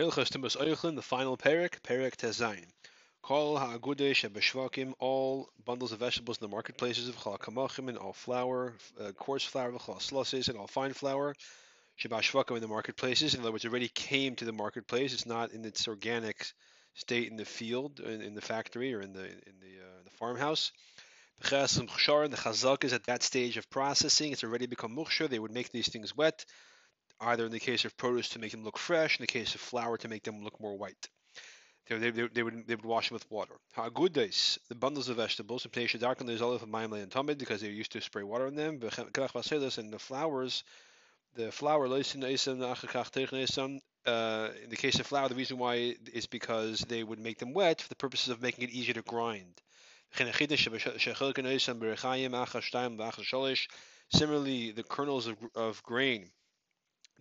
Hilchas Tumas Oichlin, the final perik, perik Tezayin. Kol all bundles of vegetables in the marketplaces of chal kamachim and all flour, uh, coarse flour, chal slosses and all fine flour, shebashvakim in the marketplaces. In other words, already came to the marketplace. It's not in its organic state in the field, in, in the factory, or in the in the, uh, the farmhouse. The chazak is at that stage of processing. It's already become mukhshar. They would make these things wet either in the case of produce to make them look fresh, in the case of flour to make them look more white. They, they, they, they would, they would wash them with water. Ha'agudes, the bundles of vegetables, because they're used to spray water on them, and the flowers, the flour, uh, in the case of flour, the reason why is because they would make them wet for the purposes of making it easier to grind. Similarly, the kernels of, of grain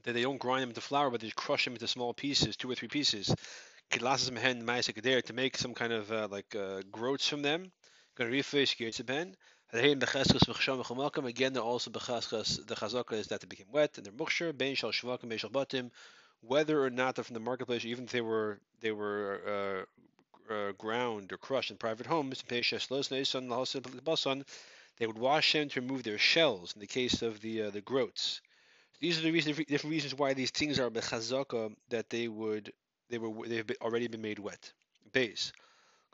that they don't grind them into flour, but they crush them into small pieces, two or three pieces. To make some kind of uh, like uh, groats from them. Again, they're also bechazkas. The chazaka is that they became wet and they're batim. Whether or not they're from the marketplace, even if they were they were uh, uh, ground or crushed in private homes, they would wash them to remove their shells. In the case of the uh, the groats, these are the different reasons why these things are bechazaka that they would they were they've already been made wet. Base.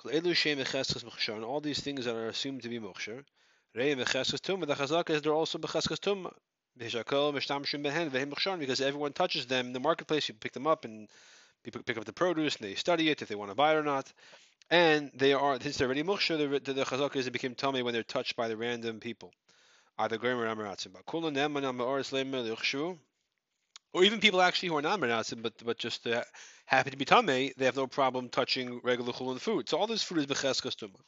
All these things that are assumed to be moksher. The chazaka is they're also bechazkas tumma. Because everyone touches them in the marketplace, you pick them up and people pick up the produce and they study it if they want to buy it or not. And they are, since they're already muksha, the, the, chazaka is it became tummy when they're touched by the random people either Gomer or Amaratzim. Or even people actually who are not Meratzim, but but just uh, happen to be Tameh, they have no problem touching regular Chulun food. So all this food is Becheskas Tumah.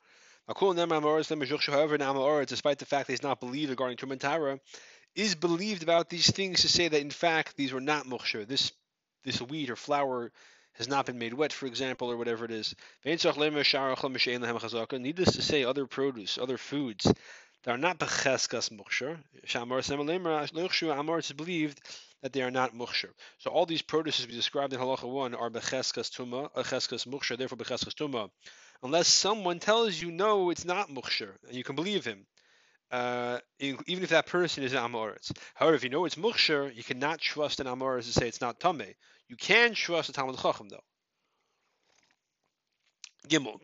However, despite the fact that he's not believed regarding Tumah is believed about these things to say that in fact these were not Mukhshir. This this wheat or flour has not been made wet, for example, or whatever it is. Needless to say, other produce, other foods they are not becheskas muksher. Shamar Amar is believed that they are not muksher. So all these produces we described in halacha one are becheskas tuma, cheskas muksher, therefore becheskas tuma. Unless someone tells you no, it's not muksher, and you can believe him. Uh, even if that person is an Amoritz. However, if you know it's Mukhshar, you cannot trust an Amoritz to say it's not Tameh. You can trust a Talmud Chacham, though. Gimel.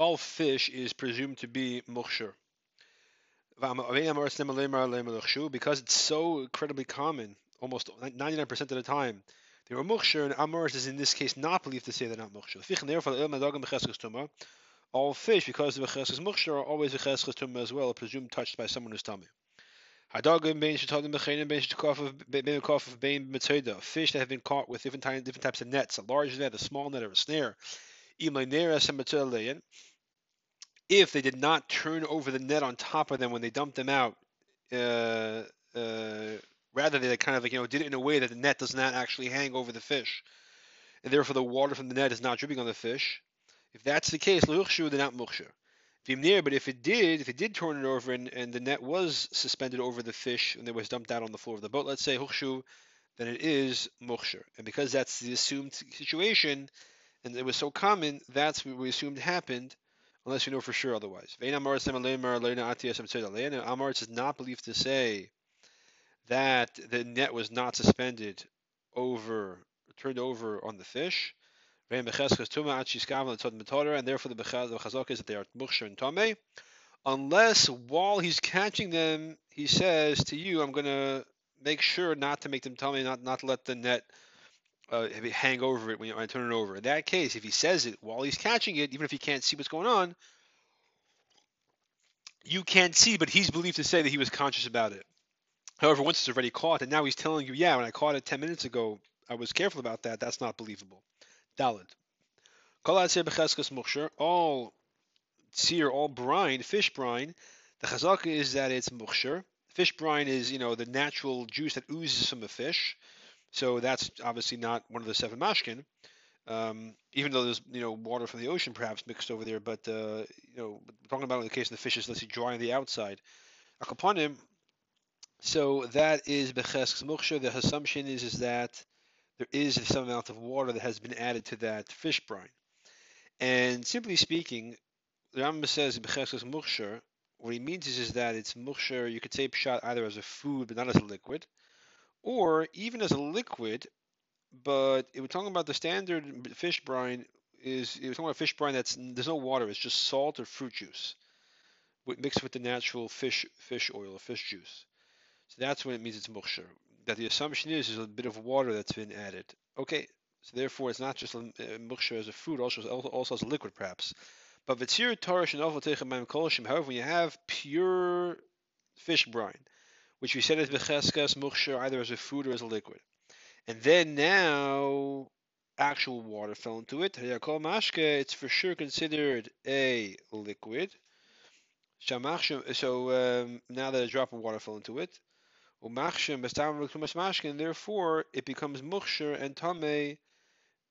All fish is presumed to be mukhshar. Because it's so incredibly common, almost 99% of the time, they were mukhshar, and Amoris is in this case not believed to say they're not mukhshar. All fish, because of cheskes mukhshar, are always cheskes tumah as well, presumed touched by someone who's tummy. Fish that have been caught with different, different types of nets, a large net, a small net, or a snare if they did not turn over the net on top of them when they dumped them out, uh, uh, rather they kind of like, you know did it in a way that the net does not actually hang over the fish, and therefore the water from the net is not dripping on the fish. If that's the case, lehuchshu, they're not mukshu. But if it did, if it did turn it over and, and the net was suspended over the fish and it was dumped out on the floor of the boat, let's say hukshu, then it is muksher. And because that's the assumed situation, and it was so common, that's what we assumed happened unless you know for sure otherwise. Amoritz is not believed to say that the net was not suspended over, turned over on the fish. And therefore the chazak is that they are muksher and tame. Unless while he's catching them, he says to you, I'm going to make sure not to make them tame, not, not let the net uh, hang over it when, I turn it over. In that case, if he says it while he's catching it, even if he can't see what's going on, you can't see, but he's believed to say that he was conscious about it. However, once it's already caught, and now he's telling you, yeah, when I caught it 10 minutes ago, I was careful about that, that's not believable. Dalid. All seer, all brine, fish brine, the chazaka is that it's mukhshar. Fish brine is, you know, the natural juice that oozes from a fish. So that's obviously not one of the seven mashkin. Um, even though there's you know water from the ocean perhaps mixed over there, but uh, you know talking about in the case of the fishes, let's see dry on the outside. Akapanim. So that is beches moksha. The assumption is is that there is some amount of water that has been added to that fish brine. And simply speaking, the Rambam says b'cheskes muksher. What he means is, is that it's muksher. You could say pshat either as a food, but not as a liquid, or even as a liquid. But it was talking about the standard fish brine is it was talking about fish brine that's there's no water. It's just salt or fruit juice mixed with the natural fish fish oil or fish juice. So that's when it means it's muksher. That the assumption is there's a bit of water that's been added. Okay, so therefore it's not just uh, as a food, also also as a liquid perhaps. But v'tzir tarish and kolshim. However, when you have pure fish brine, which we said is becheskas muksher either as a food or as a liquid, and then now actual water fell into it, it's for sure considered a liquid. So um, now that a drop of water fell into it, and therefore it becomes muksher and tame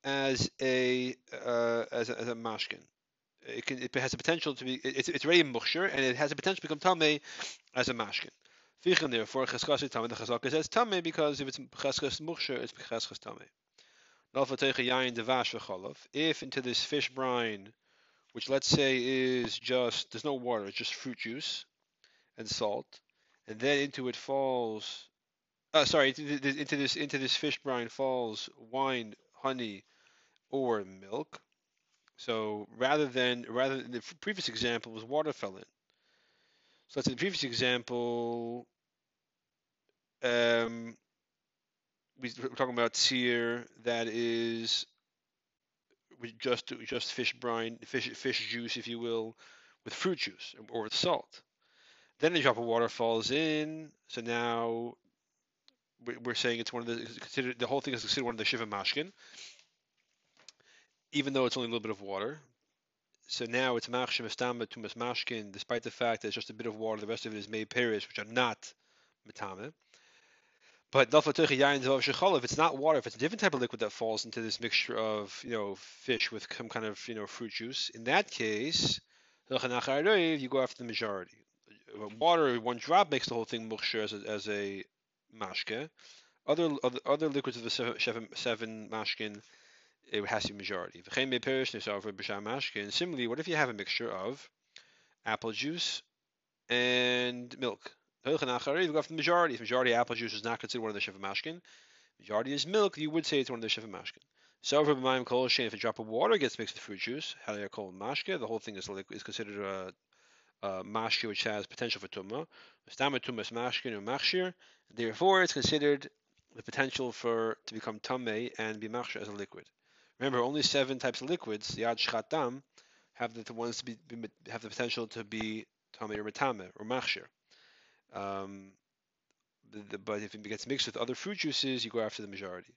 as a uh, as a, as a mashkin. It, can, it has a potential to be it's, it's already muksher and it has a potential to become tame as a mashkin. Fichin therefore cheskasi tame the chazaka says tame because if it's cheskas muksher it's cheskas tame. If into this fish brine which let's say is just there's no water, it's just fruit juice and salt, and then into it falls, uh, sorry, into this into this fish brine falls wine, honey, or milk. So rather than rather than the previous example was water in. So say the previous example, um, we, we're talking about sear that is with just just fish brine, fish fish juice, if you will, with fruit juice or with salt. Then a drop of water falls in, so now we're saying it's one of the considered the whole thing is considered one of the shiva mashkin, even though it's only a little bit of water. So now it's machshim estamba to mashkin, despite the fact that it's just a bit of water. The rest of it is made perish, which are not metame. But if it's not water, if it's a different type of liquid that falls into this mixture of you know fish with some kind of you know fruit juice, in that case, you go after the majority. Water, one drop makes the whole thing mukshir as a, as a mashke. Other, other other liquids of the seven mashkin, it has to be majority. Similarly, what if you have a mixture of apple juice and milk? You go after the majority. If majority apple juice is not considered one of the Shiva Mashkin, majority is milk, you would say it's one of the Shiva Mashkin. So Kol if a drop of water gets mixed with fruit juice, you call mashke? The whole thing is is considered a, a mashke which has potential for tumma. Stama tumma is mashkin or machshir. Therefore, it's considered the potential for to become tame and be machshir as a liquid. Remember, only seven types of liquids, the yad shchatam, have the, ones to be, have the potential to be tame or metame or machshir. Um, the, the, but if it gets mixed with other fruit juices, you go after the majority.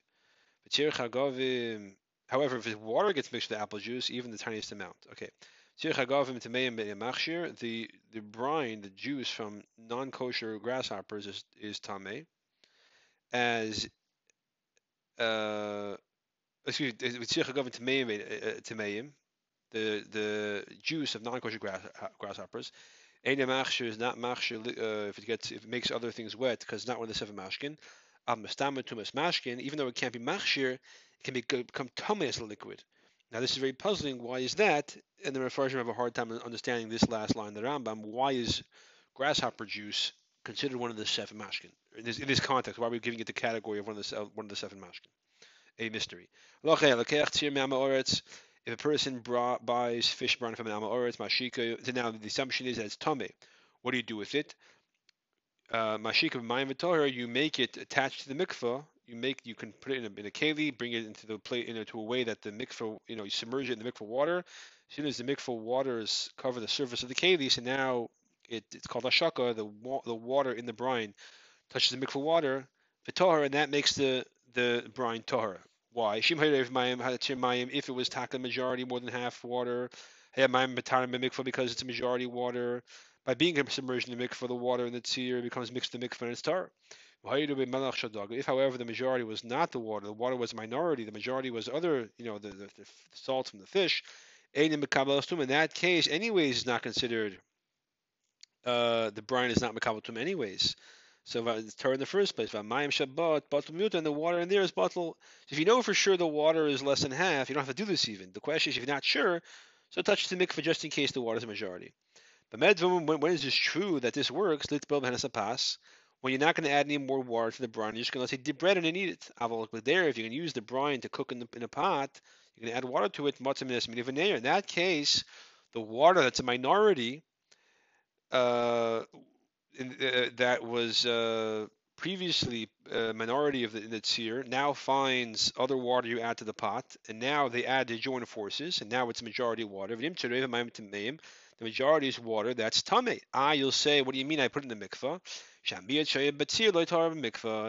However, if water gets mixed with apple juice, even the tiniest amount. Okay. The the brine, the juice from non-kosher grasshoppers is, is tame. As uh, excuse me, uh, the the juice of non-kosher grass, grasshoppers Ena machshir is not machshir uh, if it gets if it makes other things wet because not one of the seven mashkin. Amastama tumas mashkin, even though it can't be machshir, it can be, become tummy as a liquid. Now this is very puzzling. Why is that? And the Mepharshim have a hard time understanding this last line, the Rambam. Why is grasshopper juice considered one of the seven mashkin? In this, in this context, why are we giving it the category of one of the one of the seven mashkin? A mystery if a person brought, buys fish brine from an Amaoretz, Mashika, now the assumption is that it's Tame. What do you do with it? Uh, Mashika Mayim you make it attached to the mikvah. You make you can put it in a, in a keli, bring it into the plate into a way that the mikvah, you know, you submerge it in the mikvah water. As soon as the mikvah waters cover the surface of the keli, so now it, it's called ashaka. The the water in the brine touches the mikvah water, the and that makes the the brine tahara. Why? If it was taka majority more than half water, because it's a majority water. By being submerged in the mikvah, the water in the tzir becomes mixed in the mikvah and it's tar. If, however, the majority was not the water, the water was a minority, the majority was other, you know, the, the, the salt from the fish, in that case, anyways, is not considered, uh, the brine is not makabatum anyways. So if it's Torah in the first place. Mayim Shabbat, Batul Muta, and the water in there is bottle. If you know for sure the water is less than half, you don't have to do this even. The question is if you're not sure, so touch the mikveh just in case the water is a majority. But when, when is this true that this works? Pass. When you're not going to add any more water to the brine, you're just going to take dip bread and eat it. But there, if you can use the brine to cook in, the, in a pot, you can add water to it. In that case, the water that's a minority uh, in, uh, that was uh, previously a minority of the, the now finds other water you add to the pot, and now they add the joint forces, and now it's majority water. The majority is water. That's tame. Ah, you'll say, what do you mean? I put in the mikvah.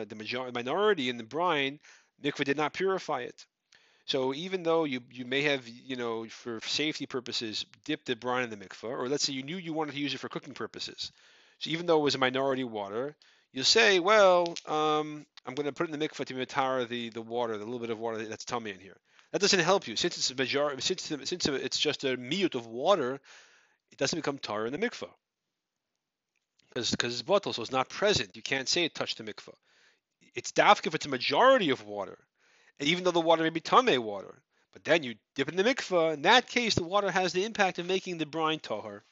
The majority, minority in the brine, mikvah did not purify it. So even though you, you may have, you know, for safety purposes, dipped the brine in the mikvah, or let's say you knew you wanted to use it for cooking purposes. So even though it was a minority water, you'll say, well, um, I'm going to put in the mikvah to matara the, the water, the little bit of water that's tummy in here. That doesn't help you. Since it's a majority, since, since it's just a mute of water, it doesn't become tar in the mikvah. Because it's bottle, so it's not present. You can't say it touched the mikvah. It's dafk if it's a majority of water and even though the water may be tame water. But then you dip in the mikvah. In that case, the water has the impact of making the brine tahar.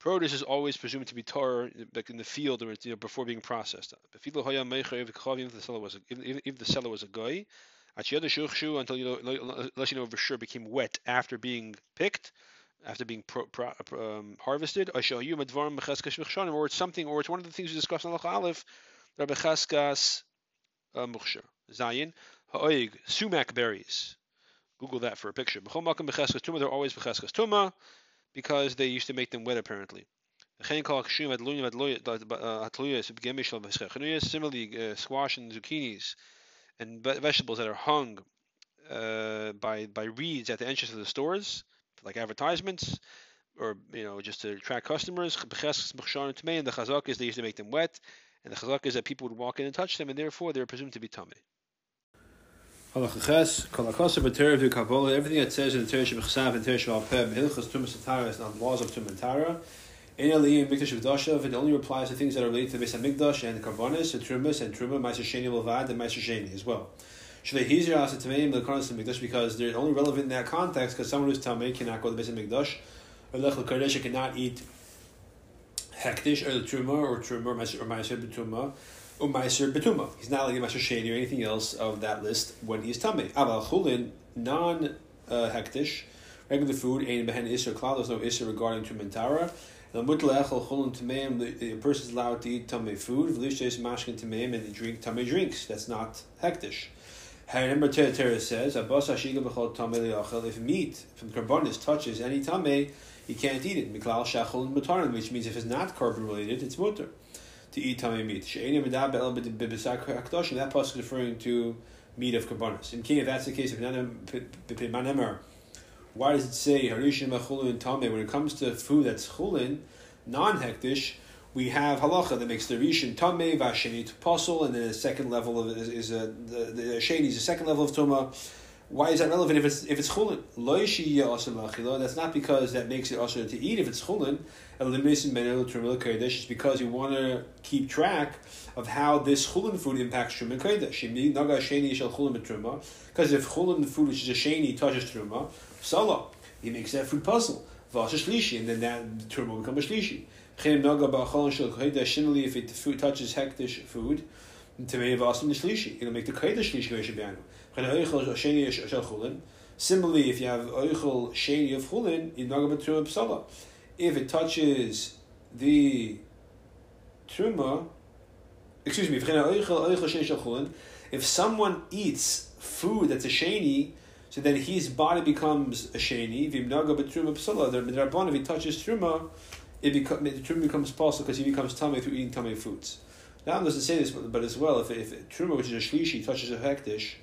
Produce is always presumed to be tar like in the field or you know, before being processed. If the seller was a, if the seller was a guy, until you know, unless you know for sure became wet after being picked, after being pro, pro, um, harvested, or it's something, or it's one of the things we discussed in Al Aleph Rabbi Chaskas uh, Zayin, Ha'oig, sumac berries. Google that for a picture. B'chol tuma, they're always b'cheskas tuma, because they used to make them wet apparently. Similarly, uh, squash and zucchinis and vegetables that are hung uh, by by reeds at the entrance of the stores, like advertisements, or you know just to attract customers. And the chazak is they used to make them wet, and the chazak is that people would walk in and touch them, and therefore they're presumed to be tummy. Everything that says in the Teresh B'chsav and Teresh B'alpeh, Hilchas Tumas Tara is not laws of Tumas Tara. In Aliyah Mikdash V'dashav, it only applies to things that are related to the Beis Hamikdash and Karbonis, and Trumas, and Truma, Meiser Sheni Levad, and Meiser Sheni as well. Should they heezer as a Tameim L'karnas Mikdash because they're only relevant in that context because someone who's Tamei cannot go to the Beis Hamikdash, or Lech L'Kadosh cannot eat hektish or the truma or truma or meiser betuma or meiser betuma. He's not like a meiser sheni or anything else of that list when he's tummy. Aval chulin non uh, hektish regular food ain't behen iser klal. There's no iser regarding chulin tameim. The person is allowed to eat tummy food. And drink tummy drinks. That's not hektish. Number Terra says, If meat from carbonis touches any tame, he can't eat it. Miklal shachol and mutarin, which means if it's not carbon related, it's mutar to eat tamei meat. And that pasuk is referring to meat of karbonis. In King, if that's the case, why does it say harishim mechulin tamei when it comes to food that's chulin, non-hektish? We have halacha that makes the rishon tamei v'asheni to and then the second level of is, is a, the, the sheni is the second level of tuma why is that relevant if it's if it's chulin? That's not because that makes it also to eat. If it's chulin, it's because you want to keep track of how this chulin food impacts truma kodesh. Because if chulin food, which is a sheni, touches truma, salah, he makes that food puzzle. and then that truma becomes a shlishi. If it food touches hektish food, it'll make the kodesh shlishi Similarly, if you have oichel sheni of chulin, you naga b'truma psala. If it touches the truma, excuse me, if someone eats food that's a sheni, so then his body becomes a sheni. If he touches truma, it become, the truma becomes possible because he becomes tummy through eating tummy foods. Now, doesn't say this, but, but as well, if, if truma, which is a shlishi, touches a hektish,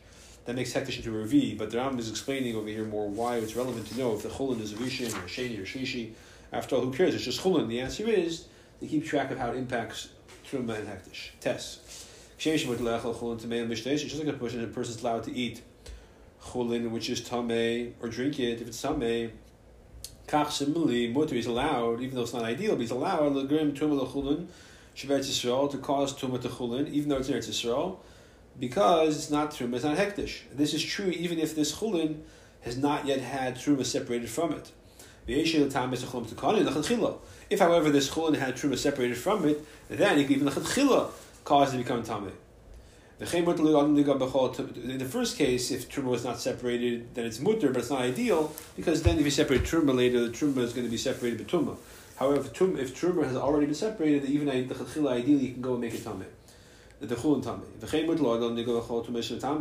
that makes hektish into a revi. But the Rambam is explaining over here more why it's relevant to know if the chulin is a rishon or a sheni or Shishi. After all, who cares? It's just chulin. The answer is they keep track of how it impacts truma and hektish. Test. Just like a person, a person's allowed to eat chulin, which is tame, or drink it if it's tame. Kach similarly, mutter is allowed, even though it's not ideal, but he's allowed legrim tumah lechulin Shabbat Yisrael to cause tumah to chulin, even though it's in Eretz Yisrael, because it's not truma, it's not hektish. This is true even if this chulin has not yet had truma separated from it. If, however, this chulin had truma separated from it, then it could even lechatchila cause it to become tameh. In the first case, if truma was not separated, then it's mutter, but it's not ideal because then if you separate truma later, the truma is going to be separated by tumah. However, if truma, has already been separated, even the ideally you can go and make it tameh. The chulin tameh.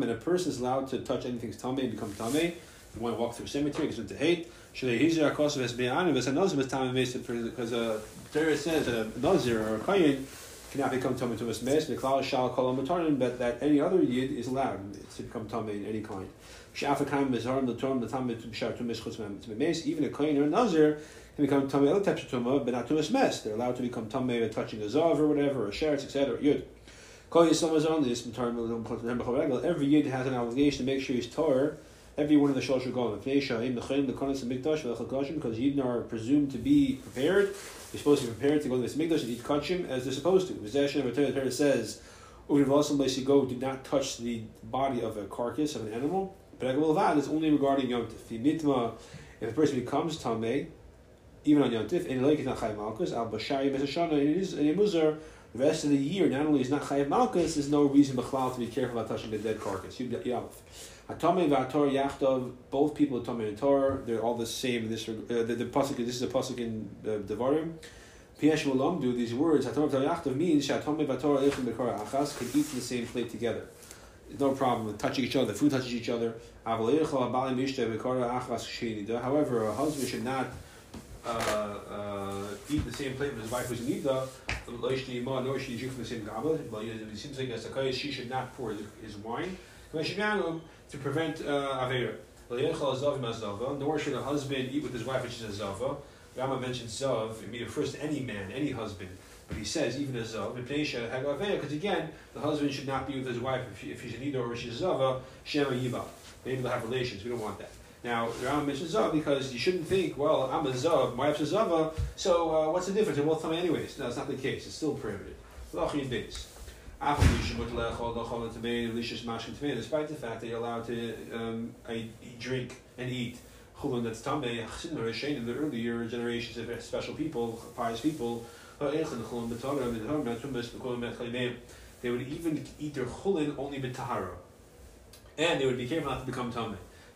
And a person is allowed to touch anything tameh and become tameh. You want to walk through a cemetery, it's into hate. Should they hizir akos of esbe'an of esanozim is tameh because a Torah says a nazir or a kayin cannot become tummy to a smash. Miklal shal kol but that any other yid is allowed to become tummy in any kind. Shafakam is harm the term the tummy to bishar to mishchutz to be Even a kohen or a nazir can become tummy other types of tumah, but not to mess. They're allowed to become tummy by touching a zav or whatever, or a sheretz, etc. Yud. Every yid has an obligation to make sure he's Torah every one of the shalosh regalim. Because yidden are presumed to be prepared They're supposed to be prepared to go to the Mikdash and eat kachim as they're supposed to. The Torah says, you go, do not touch the body of a carcass of an animal. But is only regarding Yom Tif. If a person becomes Tameh, even on Yom Tif, and like is not Chayiv Malkus, Al Bashari Mesashana, and it is a Muzar, the rest of the year, not only is not Chayiv Malkus, there's no reason Bechlal to be careful about touching the dead carcass. Yalef. Atame v'ator yachtov, both people Atame and Torah, they're all the same. This uh, the, the pasuk, this is a pasuk in uh, Devarim. Piyesh do these words Atame v'yachtov means Shatame v'ator eichem b'kara achas can eat from the same plate together. There's No problem with touching each other. The food touches each other. However, a husband should not Uh, uh, eat the same plate with his wife who's in Nida, nor should he drink from the same goblet. It seems like as she should not pour his, wine um, to prevent uh, Avera. Nor should a husband eat with his wife, which is a Zava. Rama mentions Zav, it refers to any man, any husband. But he says, even a Zav, because again, the husband should not be with his wife if, he, if he's an Ida or she's a Zava, Shema Yiba. Maybe to have relations. We don't want that. Now, Rama mentions Zav because you shouldn't think, well, I'm a Zav, my wife's a Zava, so uh, what's the difference? They're both me anyways. No, that's not the case. It's still prohibited. Despite the fact that you're allowed to um, drink and eat chulun that's tamei, in the earlier generations of special people, pious people, they would even eat their chulun only b'tahara, and they would be careful not to become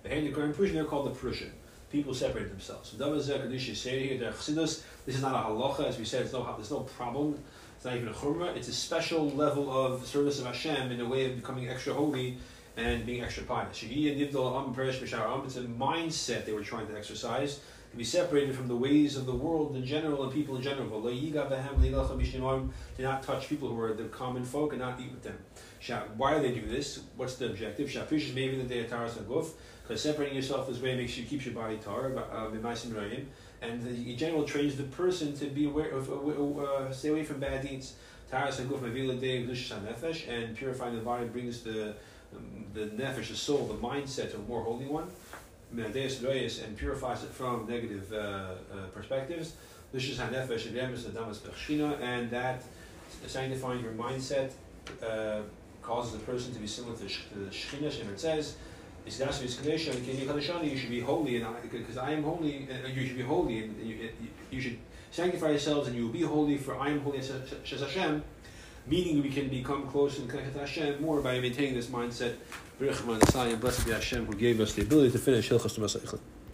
The hand Korean Persian, they're called the Prussian. People separate themselves. So this is not a halacha, as we said. There's no, there's no problem it's not even a chumrah. It's a special level of service of Hashem in a way of becoming extra holy and being extra pious. It's a mindset they were trying to exercise to be separated from the ways of the world in general and people in general. Do not touch people who are the common folk and not eat with them. Why do they do this? What's the objective? Maybe the day of Taras and Guf, because separating yourself this way makes you keeps your body tar. Uh, and the general trains the person to be aware of, uh, uh, stay away from bad deeds. And nefesh, and purifying the body brings the um, the nefesh, the soul, the mindset to a more holy one. and purifies it from negative uh, uh, perspectives. And that sanctifying your mindset uh, causes a person to be similar to the Shekhinah, and it says, you should be holy, and because I am holy, and uh, you should be holy, and you, you should sanctify yourselves, and you will be holy, for I am holy, as Hashem. Meaning, we can become close and connected to Hashem more by maintaining this mindset. Blessed be Hashem who gave us the ability to finish Hilchas